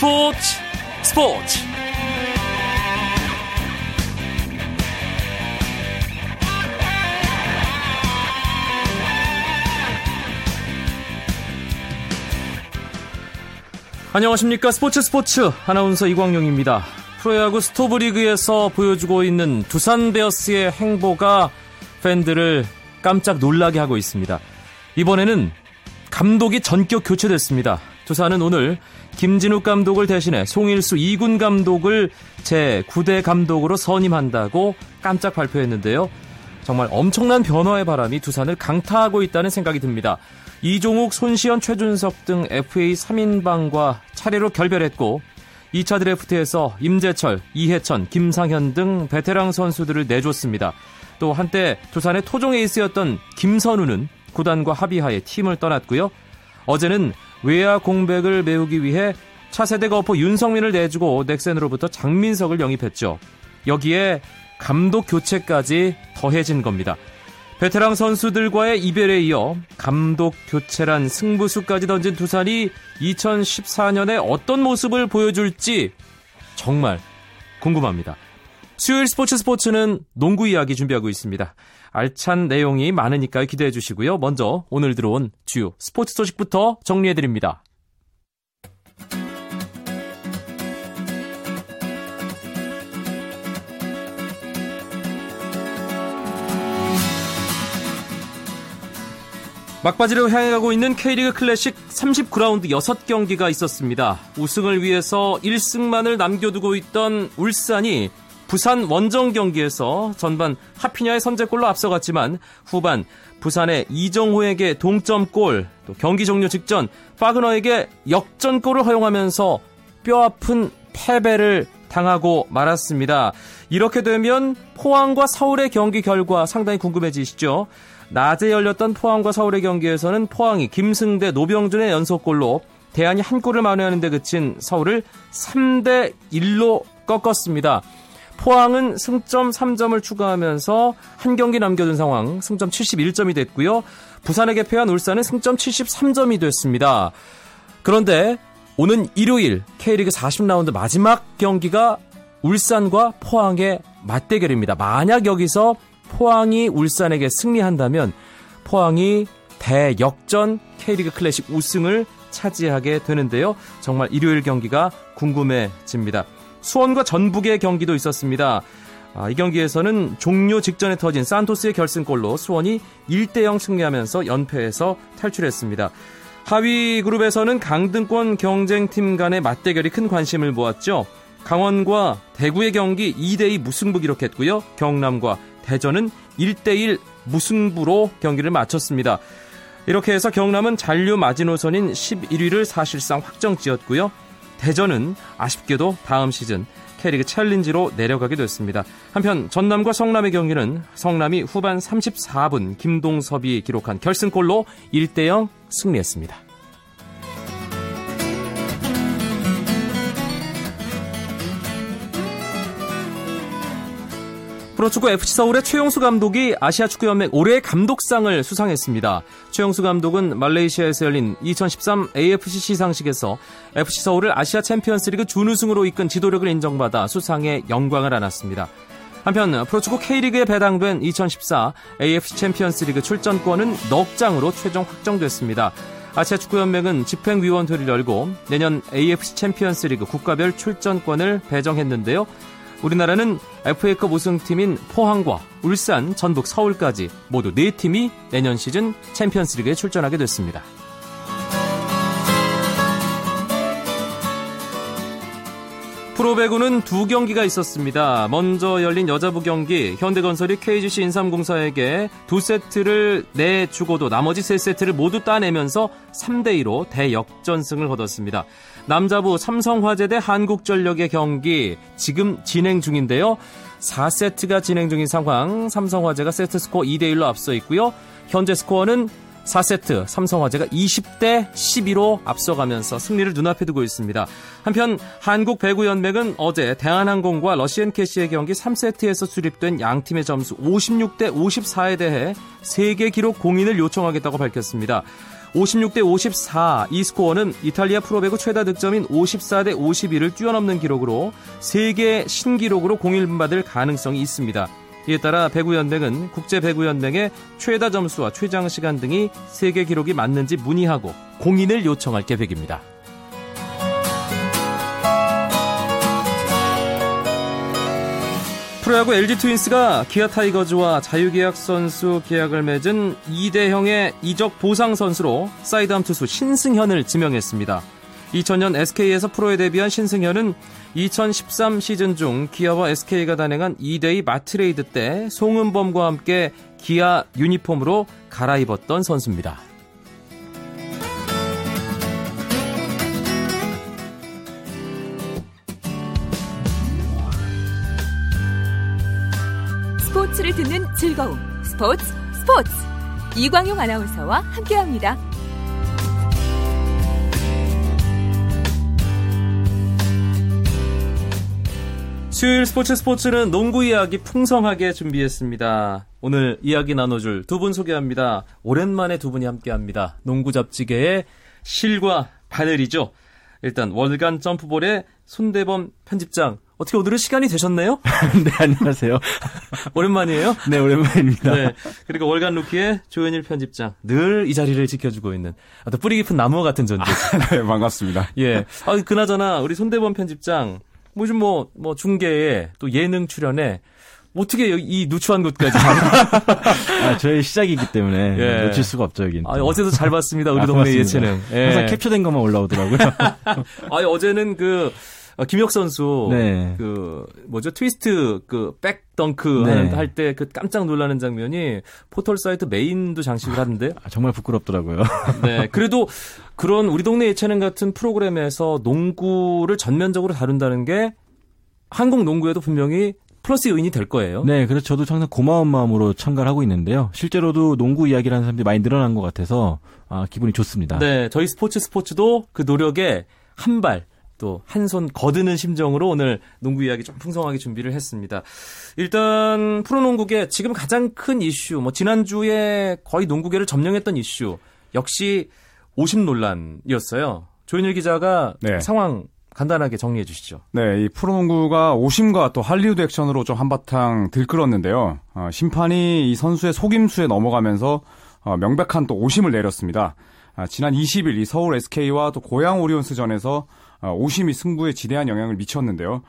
스포츠 스포츠 안녕하십니까 스포츠 스포츠 아나운서 이광용입니다. 프로야구 스토브리그에서 보여주고 있는 두산 베어스의 행보가 팬들을 깜짝 놀라게 하고 있습니다. 이번에는 감독이 전격 교체됐습니다. 두산은 오늘 김진욱 감독을 대신해 송일수 2군 감독을 제9대 감독으로 선임한다고 깜짝 발표했는데요. 정말 엄청난 변화의 바람이 두산을 강타하고 있다는 생각이 듭니다. 이종욱, 손시현, 최준석 등 FA 3인방과 차례로 결별했고 2차 드래프트에서 임재철, 이해천, 김상현 등 베테랑 선수들을 내줬습니다. 또 한때 두산의 토종 에이스였던 김선우는 구단과 합의하에 팀을 떠났고요. 어제는 외야 공백을 메우기 위해 차세대 거포 윤성민을 내주고 넥센으로부터 장민석을 영입했죠. 여기에 감독 교체까지 더해진 겁니다. 베테랑 선수들과의 이별에 이어 감독 교체란 승부수까지 던진 두산이 2014년에 어떤 모습을 보여줄지 정말 궁금합니다. 수요일 스포츠 스포츠는 농구 이야기 준비하고 있습니다. 알찬 내용이 많으니까 기대해 주시고요. 먼저 오늘 들어온 주요 스포츠 소식부터 정리해 드립니다. 막바지로 향해 가고 있는 K리그 클래식 39라운드 6경기가 있었습니다. 우승을 위해서 1승만을 남겨두고 있던 울산이 부산 원정 경기에서 전반 하피냐의 선제골로 앞서갔지만 후반 부산의 이정호에게 동점골, 또 경기 종료 직전 파그너에게 역전골을 허용하면서 뼈아픈 패배를 당하고 말았습니다. 이렇게 되면 포항과 서울의 경기 결과 상당히 궁금해지시죠? 낮에 열렸던 포항과 서울의 경기에서는 포항이 김승대, 노병준의 연속골로 대안이 한 골을 만회하는 데 그친 서울을 3대 1로 꺾었습니다. 포항은 승점 3점을 추가하면서 한 경기 남겨둔 상황 승점 71점이 됐고요. 부산에게 패한 울산은 승점 73점이 됐습니다. 그런데 오는 일요일 K리그 40라운드 마지막 경기가 울산과 포항의 맞대결입니다. 만약 여기서 포항이 울산에게 승리한다면 포항이 대역전 K리그 클래식 우승을 차지하게 되는데요. 정말 일요일 경기가 궁금해집니다. 수원과 전북의 경기도 있었습니다. 아, 이 경기에서는 종료 직전에 터진 산토스의 결승골로 수원이 1대0 승리하면서 연패에서 탈출했습니다. 하위 그룹에서는 강등권 경쟁팀 간의 맞대결이 큰 관심을 모았죠. 강원과 대구의 경기 2대2 무승부 기록했고요. 경남과 대전은 1대1 무승부로 경기를 마쳤습니다. 이렇게 해서 경남은 잔류 마지노선인 11위를 사실상 확정 지었고요. 대전은 아쉽게도 다음 시즌 K리그 챌린지로 내려가게 됐습니다. 한편 전남과 성남의 경기는 성남이 후반 34분 김동섭이 기록한 결승골로 1대0 승리했습니다. 프로축구 FC 서울의 최용수 감독이 아시아 축구연맹 올해의 감독상을 수상했습니다. 최용수 감독은 말레이시아에서 열린 2013 AFC 시상식에서 FC 서울을 아시아 챔피언스리그 준우승으로 이끈 지도력을 인정받아 수상의 영광을 안았습니다. 한편 프로축구 K리그에 배당된 2014 AFC 챔피언스리그 출전권은 넉 장으로 최종 확정됐습니다. 아시아 축구연맹은 집행위원회를 열고 내년 AFC 챔피언스리그 국가별 출전권을 배정했는데요. 우리나라는 FA컵 우승팀인 포항과 울산, 전북, 서울까지 모두 4팀이 내년 시즌 챔피언스리그에 출전하게 됐습니다. 프로배구는 두 경기가 있었습니다. 먼저 열린 여자부 경기 현대건설이 KGC 인삼공사에게 두 세트를 내주고도 나머지 세 세트를 모두 따내면서 3대 2로 대역전승을 거뒀습니다. 남자부 삼성화재 대 한국전력의 경기 지금 진행 중인데요. 4세트가 진행 중인 상황 삼성화재가 세트 스코어 2대 1로 앞서 있고요. 현재 스코어는 4세트 삼성화재가 20대 12로 앞서가면서 승리를 눈앞에 두고 있습니다. 한편 한국 배구 연맹은 어제 대한항공과 러시앤캐시의 경기 3세트에서 수립된 양팀의 점수 56대 54에 대해 세계 기록 공인을 요청하겠다고 밝혔습니다. 56대 54. 이 스코어는 이탈리아 프로배구 최다 득점인 54대 52를 뛰어넘는 기록으로 세계 신기록으로 공인받을 가능성이 있습니다. 이에 따라 배구연맹은 국제배구연맹의 최다 점수와 최장 시간 등이 세계 기록이 맞는지 문의하고 공인을 요청할 계획입니다. 프로야구 LG 트윈스가 기아 타이거즈와 자유계약 선수 계약을 맺은 이대형의 이적 보상 선수로 사이드암 투수 신승현을 지명했습니다. 2000년 SK에서 프로에 데뷔한 신승현은 2013 시즌 중 기아와 SK가 단행한 2대2 맞트레이드 때 송은범과 함께 기아 유니폼으로 갈아입었던 선수입니다. 스포츠를 듣는 즐거움 스포츠 스포츠 이광용 아나운서와 함께합니다. 수요일 스포츠 스포츠는 농구 이야기 풍성하게 준비했습니다. 오늘 이야기 나눠줄 두 분 소개합니다. 오랜만에 두 분이 함께합니다. 농구 잡지계의 실과 바늘이죠. 일단 월간 점프볼의 손대범 편집장 어떻게 오늘은 시간이 되셨나요? 네, 안녕하세요. 오랜만이에요? 네, 오랜만입니다. 네. 그리고 월간 루키의 조현일 편집장. 늘 이 자리를 지켜주고 있는 아 뿌리 깊은 나무 같은 존재. 아, 네, 반갑습니다. 예. 아, 그나저나 우리 손대범 편집장 뭐좀 뭐, 뭐 중계에 또 예능 출연에 어떻게 이 누추한 곳까지 아, 저희 시작이기 때문에 예. 놓칠 수가 없죠, 여기. 아, 어제도 잘 봤습니다. 우리 아, 동네 예체능. 예. 항상 캡처된 것만 올라오더라고요. 아, 어제는 그 어, 김혁 선수 네. 그 뭐죠 트위스트 그 백 덩크 네. 할때 그 깜짝 놀라는 장면이 포털 사이트 메인도 장식을 하던데 아, 정말 부끄럽더라고요. 네, 그래도 그런 우리 동네 예체능 같은 프로그램에서 농구를 전면적으로 다룬다는 게 한국 농구에도 분명히 플러스 요인이 될 거예요. 네, 그래서 저도 항상 고마운 마음으로 참가를 하고 있는데요. 실제로도 농구 이야기를 하는 사람들이 많이 늘어난 것 같아서 아, 기분이 좋습니다. 네, 저희 스포츠 스포츠도 그 노력에 한 발 또 한 손 거드는 심정으로 오늘 농구 이야기 좀 풍성하게 준비를 했습니다. 일단 프로농구계 지금 가장 큰 이슈, 뭐 지난주에 거의 농구계를 점령했던 이슈 역시 오심 논란이었어요. 조인일 기자가 네. 상황 간단하게 정리해 주시죠. 네, 이 프로농구가 오심과 또 할리우드 액션으로 좀 한바탕 들끓었는데요. 어, 심판이 이 선수의 속임수에 넘어가면서 어, 명백한 또 오심을 내렸습니다. 아, 지난 20일 이 서울 SK와 또 고양 오리온스전에서 어, 오심이 승부에 지대한 영향을 미쳤는데요.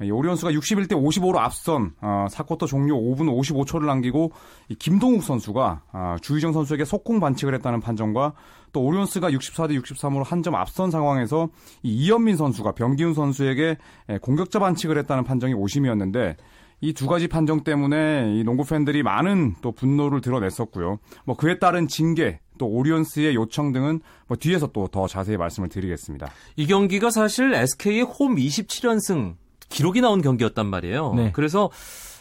오리온스가 61대 55로 앞선 어, 4쿼터 종료 5분 55초를 남기고 이 김동욱 선수가 어, 주희정 선수에게 속공 반칙을 했다는 판정과 또 오리온스가 64대 63으로 한 점 앞선 상황에서 이 이현민 선수가 병기훈 선수에게 공격자 반칙을 했다는 판정이 오심이었는데 이 두 가지 판정 때문에 이 농구 팬들이 많은 또 분노를 드러냈었고요. 뭐 그에 따른 징계 또 오리온스의 요청 등은 뭐 뒤에서 또 더 자세히 말씀을 드리겠습니다. 이 경기가 사실 SK의 홈 27연승 기록이 나온 경기였단 말이에요. 네. 그래서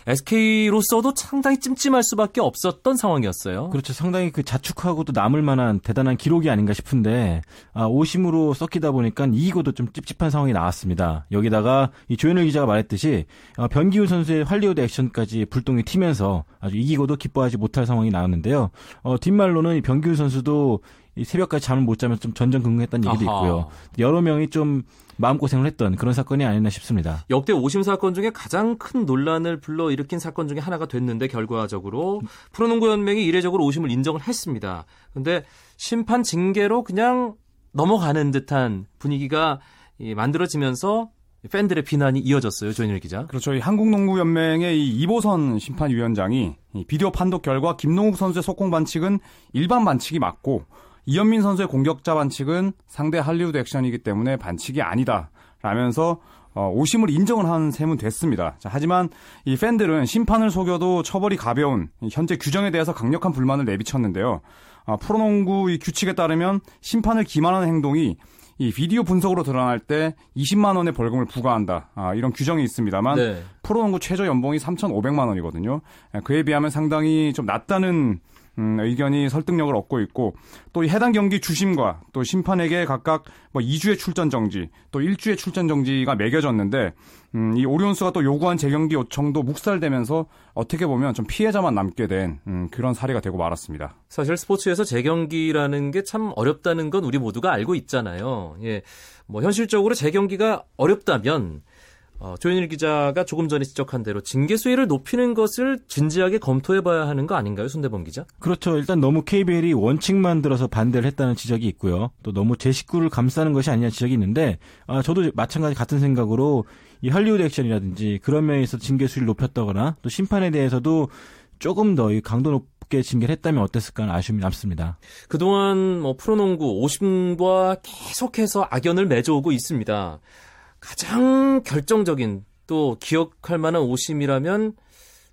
SK로서도 상당히 찜찜할 수밖에 없었던 상황이었어요. 그렇죠. 상당히 그 자축하고도 남을 만한 대단한 기록이 아닌가 싶은데 아, 오심으로 섞이다 보니까 이기고도 좀 찝찝한 상황이 나왔습니다. 여기다가 이 조현일 기자가 말했듯이 어, 변기훈 선수의 할리우드 액션까지 불똥이 튀면서 아주 이기고도 기뻐하지 못할 상황이 나왔는데요. 어, 뒷말로는 변기훈 선수도 이 새벽까지 잠을 못 자면서 좀 전전긍긍했다는 얘기도 아하. 있고요. 여러 명이 좀 마음고생을 했던 그런 사건이 아니었나 싶습니다. 역대 오심 사건 중에 가장 큰 논란을 불러일으킨 사건 중에 하나가 됐는데 결과적으로 프로농구 연맹이 이례적으로 오심을 인정을 했습니다. 근데 심판 징계로 그냥 넘어가는 듯한 분위기가 만들어지면서 팬들의 비난이 이어졌어요, 조인일 기자. 그렇죠. 이 한국농구연맹의 이 이보선 심판위원장이 비디오 판독 결과 김동욱 선수의 속공 반칙은 일반 반칙이 맞고 이현민 선수의 공격자 반칙은 상대 할리우드 액션이기 때문에 반칙이 아니다. 라면서 어, 오심을 인정을 한 셈은 됐습니다. 자, 하지만 이 팬들은 심판을 속여도 처벌이 가벼운 현재 규정에 대해서 강력한 불만을 내비쳤는데요. 어, 프로농구 이 규칙에 따르면 심판을 기만하는 행동이 이 비디오 분석으로 드러날 때 20만 원의 벌금을 부과한다. 아, 이런 규정이 있습니다만 네. 프로농구 최저 연봉이 3,500만 원이거든요. 그에 비하면 상당히 좀 낮다는 음, 의견이 설득력을 얻고 있고 또이 해당 경기 주심과 또 심판에게 각각 뭐 2주의 출전 정지 또 1주의 출전 정지가 매겨졌는데 음, 이 오리온스가 또 요구한 재경기 요청도 묵살되면서 어떻게 보면 좀 피해자만 남게 된 음, 그런 사례가 되고 말았습니다. 사실 스포츠에서 재경기라는 게 참 어렵다는 건 우리 모두가 알고 있잖아요. 예. 뭐 현실적으로 재경기가 어렵다면 어, 조현일 기자가 조금 전에 지적한 대로 징계 수위를 높이는 것을 진지하게 검토해봐야 하는 거 아닌가요, 손대범 기자? 그렇죠. 일단 너무 KBL이 원칙만 들어서 반대를 했다는 지적이 있고요. 또 너무 제 식구를 감싸는 것이 아니냐는 지적이 있는데 아, 저도 마찬가지 같은 생각으로 이 할리우드 액션이라든지 그런 면에서 징계 수위를 높였다거나 또 심판에 대해서도 조금 더 강도 높게 징계를 했다면 어땠을까 하는 아쉬움이 남습니다. 그동안 뭐 프로농구 오심과 계속해서 악연을 맺어오고 있습니다. 가장 결정적인 또 기억할 만한 오심이라면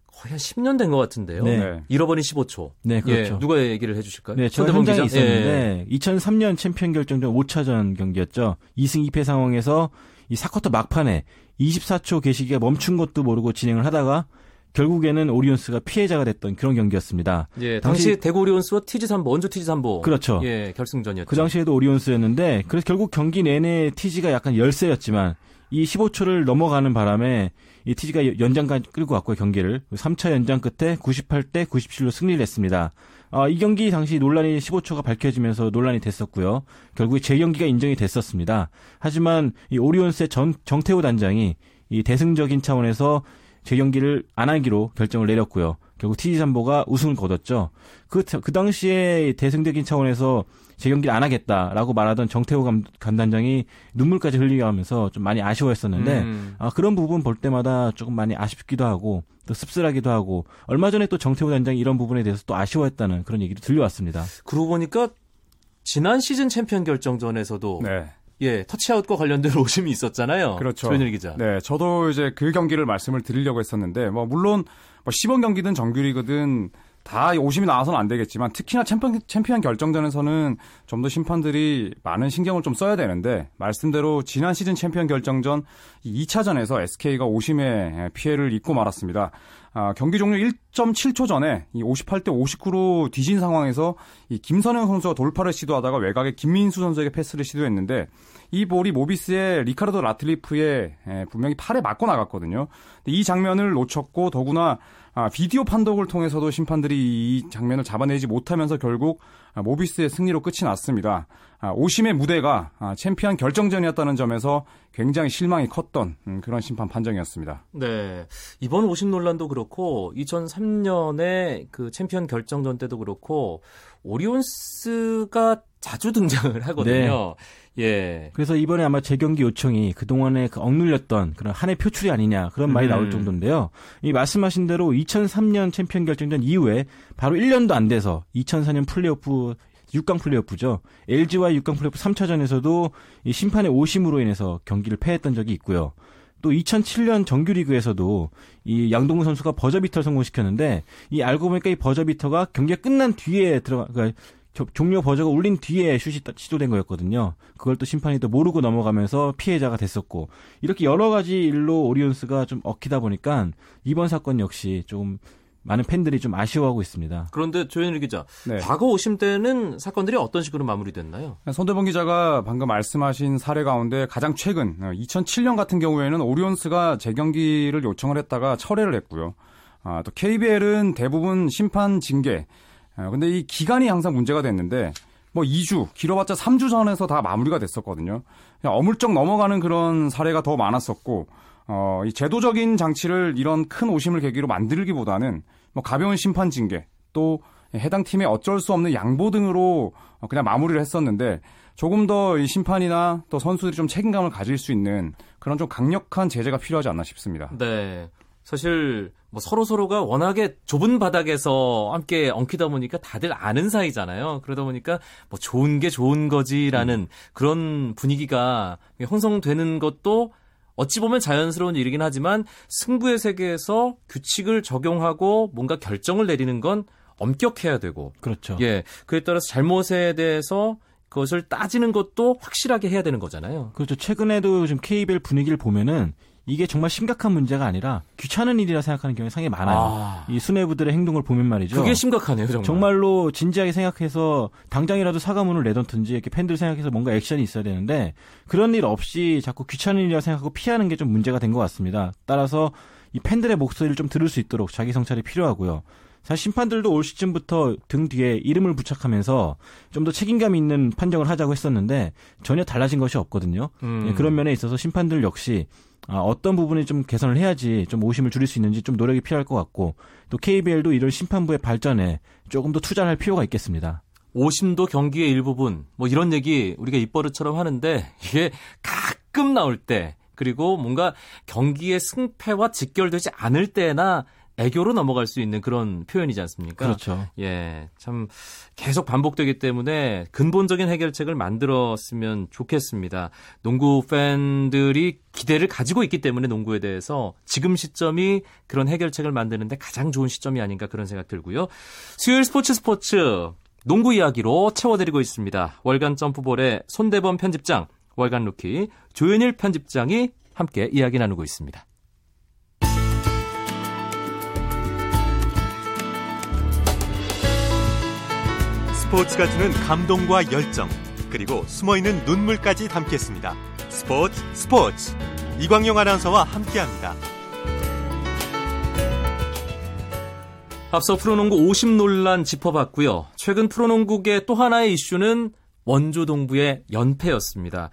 거의 한 10년 된 것 같은데요. 네. 잃어버린 15초. 네, 그렇죠. 예, 누가 얘기를 해주실까요? 네, 손대범 현장에 기자? 예. 있었는데 2003년 챔피언 결정전 5차전 경기였죠. 2승 2패 상황에서 이 사쿼터 막판에 24초 개시기가 멈춘 것도 모르고 진행을 하다가 결국에는 오리온스가 피해자가 됐던 그런 경기였습니다. 예, 당시, 당시- 대구 오리온스와 티지 삼보, 원주 티지 삼보. 그렇죠. 예, 결승전이었죠. 그 당시에도 오리온스였는데 그래서 결국 경기 내내 TG가 약간 열세였지만 이 15초를 넘어가는 바람에 이 TG가 연장까지 끌고 갔고요 경기를 3차 연장 끝에 98대 97로 승리를 했습니다. 아, 이 경기 당시 논란이 15초가 밝혀지면서 논란이 됐었고요. 결국에 재경기가 인정이 됐었습니다. 하지만 이 오리온스의 정, 정태호 단장이 이 대승적인 차원에서 재경기를 안 하기로 결정을 내렸고요. 결국 TG 삼보가 우승을 거뒀죠. 그, 그 당시에 대승적인 차원에서 재경기를 안 하겠다라고 말하던 정태호 감, 감단장이 눈물까지 흘리게 하면서 좀 많이 아쉬워했었는데 음. 아, 그런 부분 볼 때마다 조금 많이 아쉽기도 하고 또 씁쓸하기도 하고 얼마 전에 또 정태호 단장이 이런 부분에 대해서 또 아쉬워했다는 그런 얘기도 들려왔습니다. 그러고 보니까 지난 시즌 챔피언 결정전에서도 네. 예, 터치아웃과 관련된 오심이 있었잖아요. 그렇죠. 조현일 기자. 네, 저도 이제 그 경기를 말씀을 드리려고 했었는데, 뭐, 물론, 뭐, 시범 경기든 정규리그든 다 오심이 나와서는 안 되겠지만, 특히나 챔피언, 챔피언 결정전에서는 좀 더 심판들이 많은 신경을 좀 써야 되는데, 말씀대로 지난 시즌 챔피언 결정전 2차전에서 SK가 오심의 피해를 입고 말았습니다. 아, 경기 종료 1.7초 전에 이 58대 59로 뒤진 상황에서 이 김선형 선수가 돌파를 시도하다가 외곽에 김민수 선수에게 패스를 시도했는데 이 볼이 모비스의 리카르도 라틀리프에 에, 분명히 팔에 맞고 나갔거든요. 이 장면을 놓쳤고 더구나 아, 비디오 판독을 통해서도 심판들이 이 장면을 잡아내지 못하면서 결국 아, 모비스의 승리로 끝이 났습니다. 아, 오심의 무대가 아, 챔피언 결정전이었다는 점에서 굉장히 실망이 컸던 음, 그런 심판 판정이었습니다. 네. 이번 오심 논란도 그렇고 2003년에 그 챔피언 결정전 때도 그렇고 오리온스가 자주 등장을 하거든요. 예. 그래서 이번에 아마 재경기 요청이 그동안에 그 억눌렸던 그런 한의 표출이 아니냐 그런 말이 음. 나올 정도인데요. 이 말씀하신 대로 2003년 챔피언 결정전 이후에 바로 1년도 안 돼서 2004년 플레이오프 6강 플레이오프죠. LG와 6강 플레이오프 3차전에서도 이 심판의 오심으로 인해서 경기를 패했던 적이 있고요. 또 2007년 정규리그에서도 이 양동근 선수가 버저비터를 성공시켰는데 이 알고 보니까 이 버저비터가 경기가 끝난 뒤에 들어가 그러니까 저- 종료 버저가 울린 뒤에 슛이 따- 시도된 거였거든요. 그걸 또 심판이 또 모르고 넘어가면서 피해자가 됐었고 이렇게 여러 가지 일로 오리온스가 좀 얽히다 보니까 이번 사건 역시 좀 많은 팬들이 좀 아쉬워하고 있습니다. 그런데 조현일 기자, 네. 과거 오심 때는 사건들이 어떤 식으로 마무리됐나요? 손대범 기자가 방금 말씀하신 사례 가운데 가장 최근 2007년 같은 경우에는 오리온스가 재경기를 요청을 했다가 철회를 했고요. 아, 또 KBL은 대부분 심판 징계. 아, 근데 이 기간이 항상 문제가 됐는데 뭐 2주, 길어봤자 3주 전에서 다 마무리가 됐었거든요. 그냥 어물쩍 넘어가는 그런 사례가 더 많았었고 어, 이 제도적인 장치를 이런 큰 오심을 계기로 만들기보다는 뭐 가벼운 심판 징계 또 해당 팀의 어쩔 수 없는 양보 등으로 어, 그냥 마무리를 했었는데 조금 더 이 심판이나 또 선수들이 좀 책임감을 가질 수 있는 그런 좀 강력한 제재가 필요하지 않나 싶습니다. 네. 사실 뭐 서로 서로가 워낙에 좁은 바닥에서 함께 엉키다 보니까 다들 아는 사이잖아요. 그러다 보니까 뭐 좋은 게 좋은 거지라는 그런 분위기가 형성되는 것도 어찌 보면 자연스러운 일이긴 하지만 승부의 세계에서 규칙을 적용하고 뭔가 결정을 내리는 건 엄격해야 되고 그렇죠. 예 그에 따라서 잘못에 대해서 그것을 따지는 것도 확실하게 해야 되는 거잖아요. 그렇죠. 최근에도 지금 KBL 분위기를 보면은 이게 정말 심각한 문제가 아니라 귀찮은 일이라 생각하는 경우가 상당히 많아요. 아. 이 수뇌부들의 행동을 보면 말이죠. 그게 심각하네요, 정말. 정말로 진지하게 생각해서 당장이라도 사과문을 내던든지 이렇게 팬들 생각해서 뭔가 액션이 있어야 되는데 그런 일 없이 자꾸 귀찮은 일이라 생각하고 피하는 게 좀 문제가 된 것 같습니다. 따라서 이 팬들의 목소리를 좀 들을 수 있도록 자기 성찰이 필요하고요. 사실 심판들도 올 시즌부터 등 뒤에 이름을 부착하면서 좀 더 책임감 있는 판정을 하자고 했었는데 전혀 달라진 것이 없거든요. 음. 예, 그런 면에 있어서 심판들 역시 아, 어떤 부분이 좀 개선을 해야지 좀 오심을 줄일 수 있는지 좀 노력이 필요할 것 같고 또 KBL도 이런 심판부의 발전에 조금 더 투자를 할 필요가 있겠습니다. 오심도 경기의 일부분 뭐 이런 얘기 우리가 입버릇처럼 하는데 이게 가끔 나올 때 그리고 뭔가 경기의 승패와 직결되지 않을 때나 애교로 넘어갈 수 있는 그런 표현이지 않습니까? 그렇죠. 예, 참 계속 반복되기 때문에 근본적인 해결책을 만들었으면 좋겠습니다. 농구 팬들이 기대를 가지고 있기 때문에 농구에 대해서 지금 시점이 그런 해결책을 만드는데 가장 좋은 시점이 아닌가 그런 생각 들고요. 수요일 스포츠 스포츠 농구 이야기로 채워드리고 있습니다. 월간 점프볼의 손대범 편집장, 월간 루키 조현일 편집장이 함께 이야기 나누고 있습니다. 스포츠가 주는 감동과 열정, 그리고 숨어있는 눈물까지 담겠습니다. 스포츠 스포츠 이광용 아나운서와 함께합니다. 앞서 프로농구 50 논란 짚어봤고요. 최근 프로농구계 또 하나의 이슈는 원조 동부의 연패였습니다.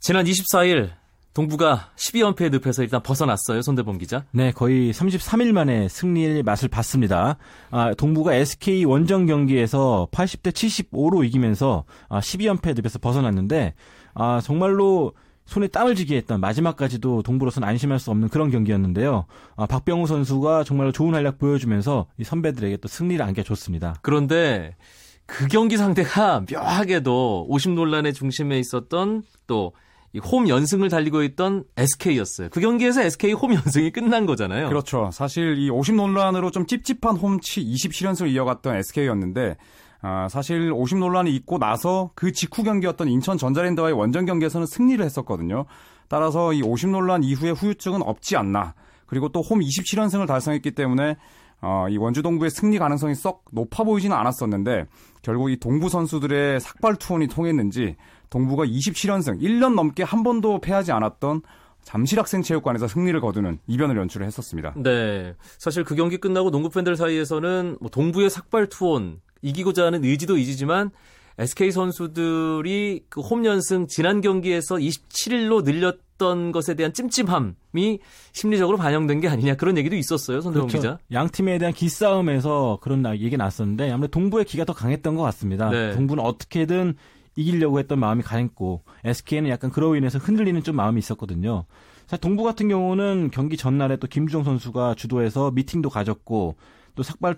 지난 24일 동부가 12연패에 늪에서 일단 벗어났어요. 손대범 기자. 네, 거의 33일 만에 승리의 맛을 봤습니다. 아, 동부가 SK 원정 경기에서 80대 75로 이기면서 아, 12연패 늪에서 벗어났는데 아, 정말로 손에 땀을 쥐게 했던 마지막까지도 동부로서는 안심할 수 없는 그런 경기였는데요. 아, 박병호 선수가 정말로 좋은 활약 보여주면서 이 선배들에게 또 승리를 안겨줬습니다. 그런데 그 경기 상대가 묘하게도 50 논란의 중심에 있었던 또이 홈 연승을 달리고 있던 SK였어요. 그 경기에서 SK 홈 연승이 끝난 거잖아요. 그렇죠. 사실 이 50 논란으로 좀 찝찝한 홈치 27연승을 이어갔던 SK였는데 아, 사실 50 논란이 있고 나서 그 직후 경기였던 인천 전자랜드와의 원정 경기에서는 승리를 했었거든요. 따라서 이 50 논란 이후에 후유증은 없지 않나. 그리고 또 홈 27연승을 달성했기 때문에 어, 이 원주 동부의 승리 가능성이 썩 높아 보이지는 않았었는데 결국 이 동부 선수들의 삭발 투혼이 통했는지 동부가 27연승 1년 넘게 한 번도 패하지 않았던 잠실학생체육관에서 승리를 거두는 이변을 연출을 했었습니다. 네. 사실 그 경기 끝나고 농구 팬들 사이에서는 뭐 동부의 삭발 투혼 이기고자 하는 의지도 의지지만 SK 선수들이 그 홈 연승 지난 경기에서 27일로 늘렸던 것에 대한 찜찜함이 심리적으로 반영된 게 아니냐 그런 얘기도 있었어요. 손대범 기자. 양 팀에 대한 기싸움에서 그런 얘기가 났었는데 아무래도 동부의 기가 더 강했던 것 같습니다. 네. 동부는 어떻게든 이기려고 했던 마음이 강했고 SK는 약간 그로 인해서 흔들리는 좀 마음이 있었거든요. 사실 동부 같은 경우는 경기 전날에 또 김주정 선수가 주도해서 미팅도 가졌고 또 삭발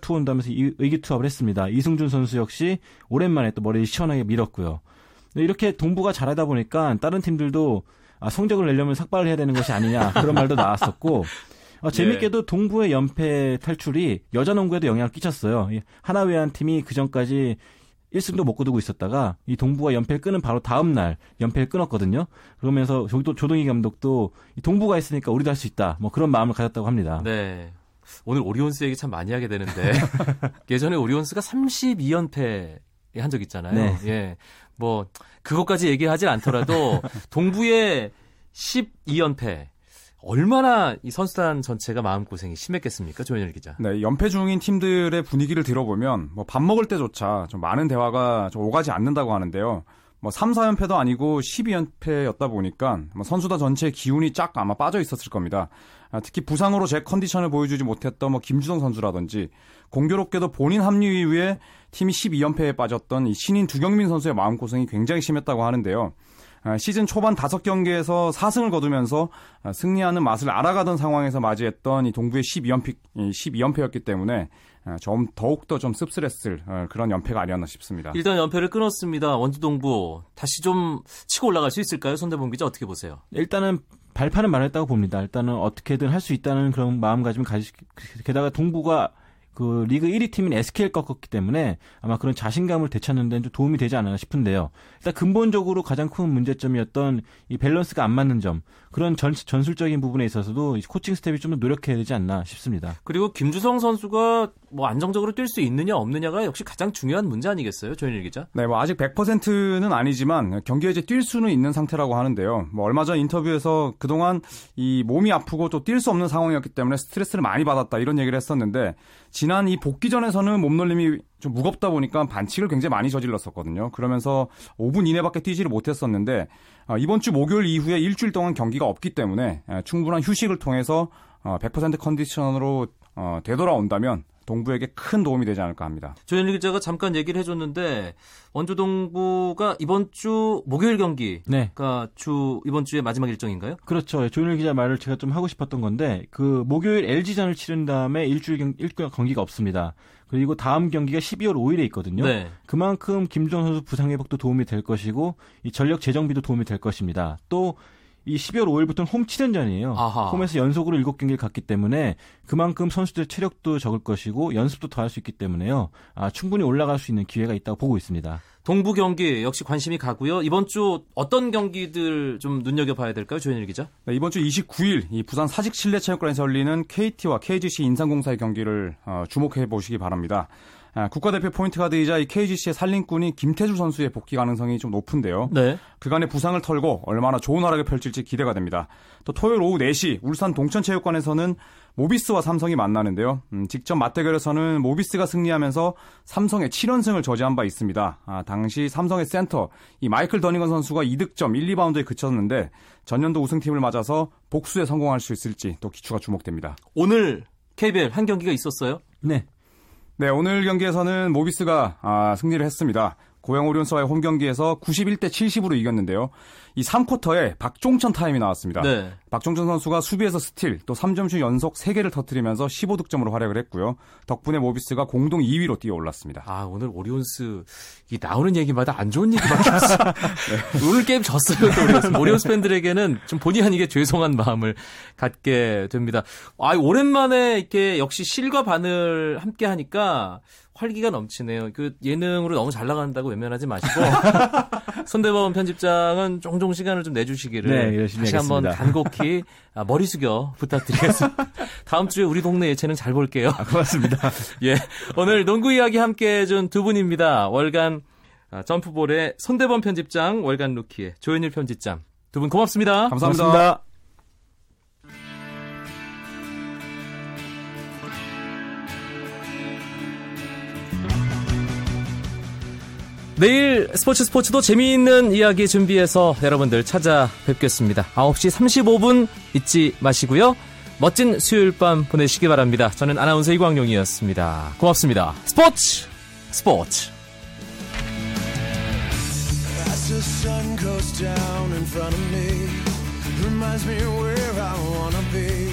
이- 의기투합을 했습니다. 이승준 선수 역시 오랜만에 또 머리를 시원하게 밀었고요. 이렇게 동부가 잘하다 보니까 다른 팀들도 아, 성적을 내려면 삭발을 해야 되는 것이 아니냐 그런 말도 나왔었고 어, 재밌게도 동부의 연패 탈출이 여자 농구에도 영향을 끼쳤어요. 이 하나 외환 팀이 그 전까지 1승도 못 거두고 있었다가 이 동부가 연패를 끄는 바로 다음 날 연패를 끊었거든요. 그러면서 저기도 조동희 감독도 이 동부가 있으니까 우리도 할 수 있다. 뭐 그런 마음을 가졌다고 합니다. 네. 오늘 오리온스 얘기 참 많이 하게 되는데 예전에 오리온스가 32연패 한 적 있잖아요. 네. 예. 뭐 그것까지 얘기하진 않더라도 동부의 12연패 얼마나 이 선수단 전체가 마음고생이 심했겠습니까? 조현일 기자. 네, 연패 중인 팀들의 분위기를 들어보면 뭐 밥 먹을 때조차 좀 많은 대화가 좀 오가지 않는다고 하는데요. 뭐 3, 4연패도 아니고 12연패였다 보니까 뭐 선수단 전체의 기운이 쫙 아마 빠져 있었을 겁니다. 아, 특히 부상으로 제 컨디션을 보여주지 못했던 뭐 김주성 선수라든지 공교롭게도 본인 합류 이후에 팀이 12연패에 빠졌던 이 신인 두경민 선수의 마음고생이 굉장히 심했다고 하는데요. 아, 시즌 초반 5경기에서 4승을 거두면서 아, 승리하는 맛을 알아가던 상황에서 맞이했던 이 동부의 12연패, 12연패였기 때문에 아, 좀 더욱더 좀 씁쓸했을 어, 그런 연패가 아니었나 싶습니다. 일단 연패를 끊었습니다. 원주동부 다시 좀 치고 올라갈 수 있을까요? 손대범 기자 어떻게 보세요? 일단은 발판은 마련했다고 봅니다. 일단은 어떻게든 할 수 있다는 그런 마음가짐을 가지 게다가 동부가 그 리그 1위 팀인 SK를 꺾었기 때문에 아마 그런 자신감을 되찾는 데는 좀 도움이 되지 않았나 싶은데요. 일단 근본적으로 가장 큰 문제점이었던 이 밸런스가 안 맞는 점 그런 전, 전술적인 부분에 있어서도 코칭 스태프가 좀 더 노력해야 되지 않나 싶습니다. 그리고 김주성 선수가 뭐 안정적으로 뛸 수 있느냐 없느냐가 역시 가장 중요한 문제 아니겠어요, 조현일 기자? 네, 뭐 아직 100%는 아니지만 경기에 이제 뛸 수는 있는 상태라고 하는데요. 뭐 얼마 전 인터뷰에서 그동안 이 몸이 아프고 또 뛸 수 없는 상황이었기 때문에 스트레스를 많이 받았다 이런 얘기를 했었는데 지난 이 복귀전에서는 몸놀림이 좀 무겁다 보니까 반칙을 굉장히 많이 저질렀었거든요. 그러면서 5분 이내밖에 뛰지를 못했었는데 아, 이번 주 목요일 이후에 일주일 동안 경기가 없기 때문에 충분한 휴식을 통해서 100% 어, 컨디션으로 어, 되돌아온다면 동부에게 큰 도움이 되지 않을까 합니다. 조현일 기자가 잠깐 얘기를 해줬는데 원주 동부가 이번 주 목요일 경기가 네. 주 이번 주의 마지막 일정인가요? 그렇죠. 조현일 기자 말을 제가 좀 하고 싶었던 건데 그 목요일 LG전을 치른 다음에 일주일 경, 일주일 경기가 없습니다. 그리고 다음 경기가 12월 5일에 있거든요. 네. 그만큼 김정 선수 부상 회복도 도움이 될 것이고 이 전력 재정비도 도움이 될 것입니다. 또 이 12월 5일부터는 홈 7연전이에요. 아하. 홈에서 연속으로 7경기를 갔기 때문에 그만큼 선수들 체력도 적을 것이고 연습도 더 할 수 있기 때문에요. 아, 충분히 올라갈 수 있는 기회가 있다고 보고 있습니다. 동부 경기 역시 관심이 가고요. 이번 주 어떤 경기들 좀 눈여겨봐야 될까요, 조현일 기자? 네, 이번 주 29일 이 부산 사직 실내체육관에서 열리는 KT와 KGC 인상공사의 경기를 어, 주목해 보시기 바랍니다. 아, 국가대표 포인트 가드이자 이 KGC의 살림꾼이 김태주 선수의 복귀 가능성이 좀 높은데요. 네. 그간의 부상을 털고 얼마나 좋은 활약을 펼칠지 기대가 됩니다. 또 토요일 오후 4시 울산 동천체육관에서는 모비스와 삼성이 만나는데요. 음, 직접 맞대결에서는 모비스가 승리하면서 삼성의 7연승을 저지한 바 있습니다. 아, 당시 삼성의 센터 이 마이클 더니건 선수가 2득점 1리바운드에 그쳤는데 전년도 우승팀을 맞아서 복수에 성공할 수 있을지 또 귀추가 주목됩니다. 오늘 KBL 한 경기가 있었어요? 네. 네, 오늘 경기에서는 모비스가 아, 승리를 했습니다. 고양 오리온스와의 홈 경기에서 91대 70으로 이겼는데요. 이 3쿼터에 박종천 타임이 나왔습니다. 네. 박종천 선수가 수비에서 스틸, 또 3점슛 연속 3개를 터뜨리면서 15득점으로 활약을 했고요. 덕분에 모비스가 공동 2위로 뛰어 올랐습니다. 아, 오늘 오리온스 이 나오는 얘기마다 안 좋은 얘기밖에 없어. 네. 오늘 게임 졌어요, 또 오리온스. 오리온스 팬들에게는 좀 본의 아니게 죄송한 마음을 갖게 됩니다. 아, 오랜만에 이렇게 역시 실과 반을 함께 하니까 활기가 넘치네요. 그 예능으로 너무 잘 나간다고 외면하지 마시고 손대범 편집장은 종종 시간을 좀 내주시기를 네, 다시 한번 간곡히 아, 머리 숙여 부탁드리겠습니다. 다음 주에 우리 동네 예체능 잘 볼게요. 아, 고맙습니다. 예, 오늘 농구 이야기 함께 해준 두 분입니다. 월간 아, 점프볼의 손대범 편집장, 월간 루키의 조현일 편집장 두 분 고맙습니다. 감사합니다. 고맙습니다. 내일 스포츠 스포츠도 재미있는 이야기 준비해서 여러분들 찾아뵙겠습니다. 9시 35분 잊지 마시고요. 멋진 수요일 밤 보내시기 바랍니다. 저는 아나운서 이광용이었습니다. 고맙습니다. 스포츠 스포츠 Reminds me where I wanna be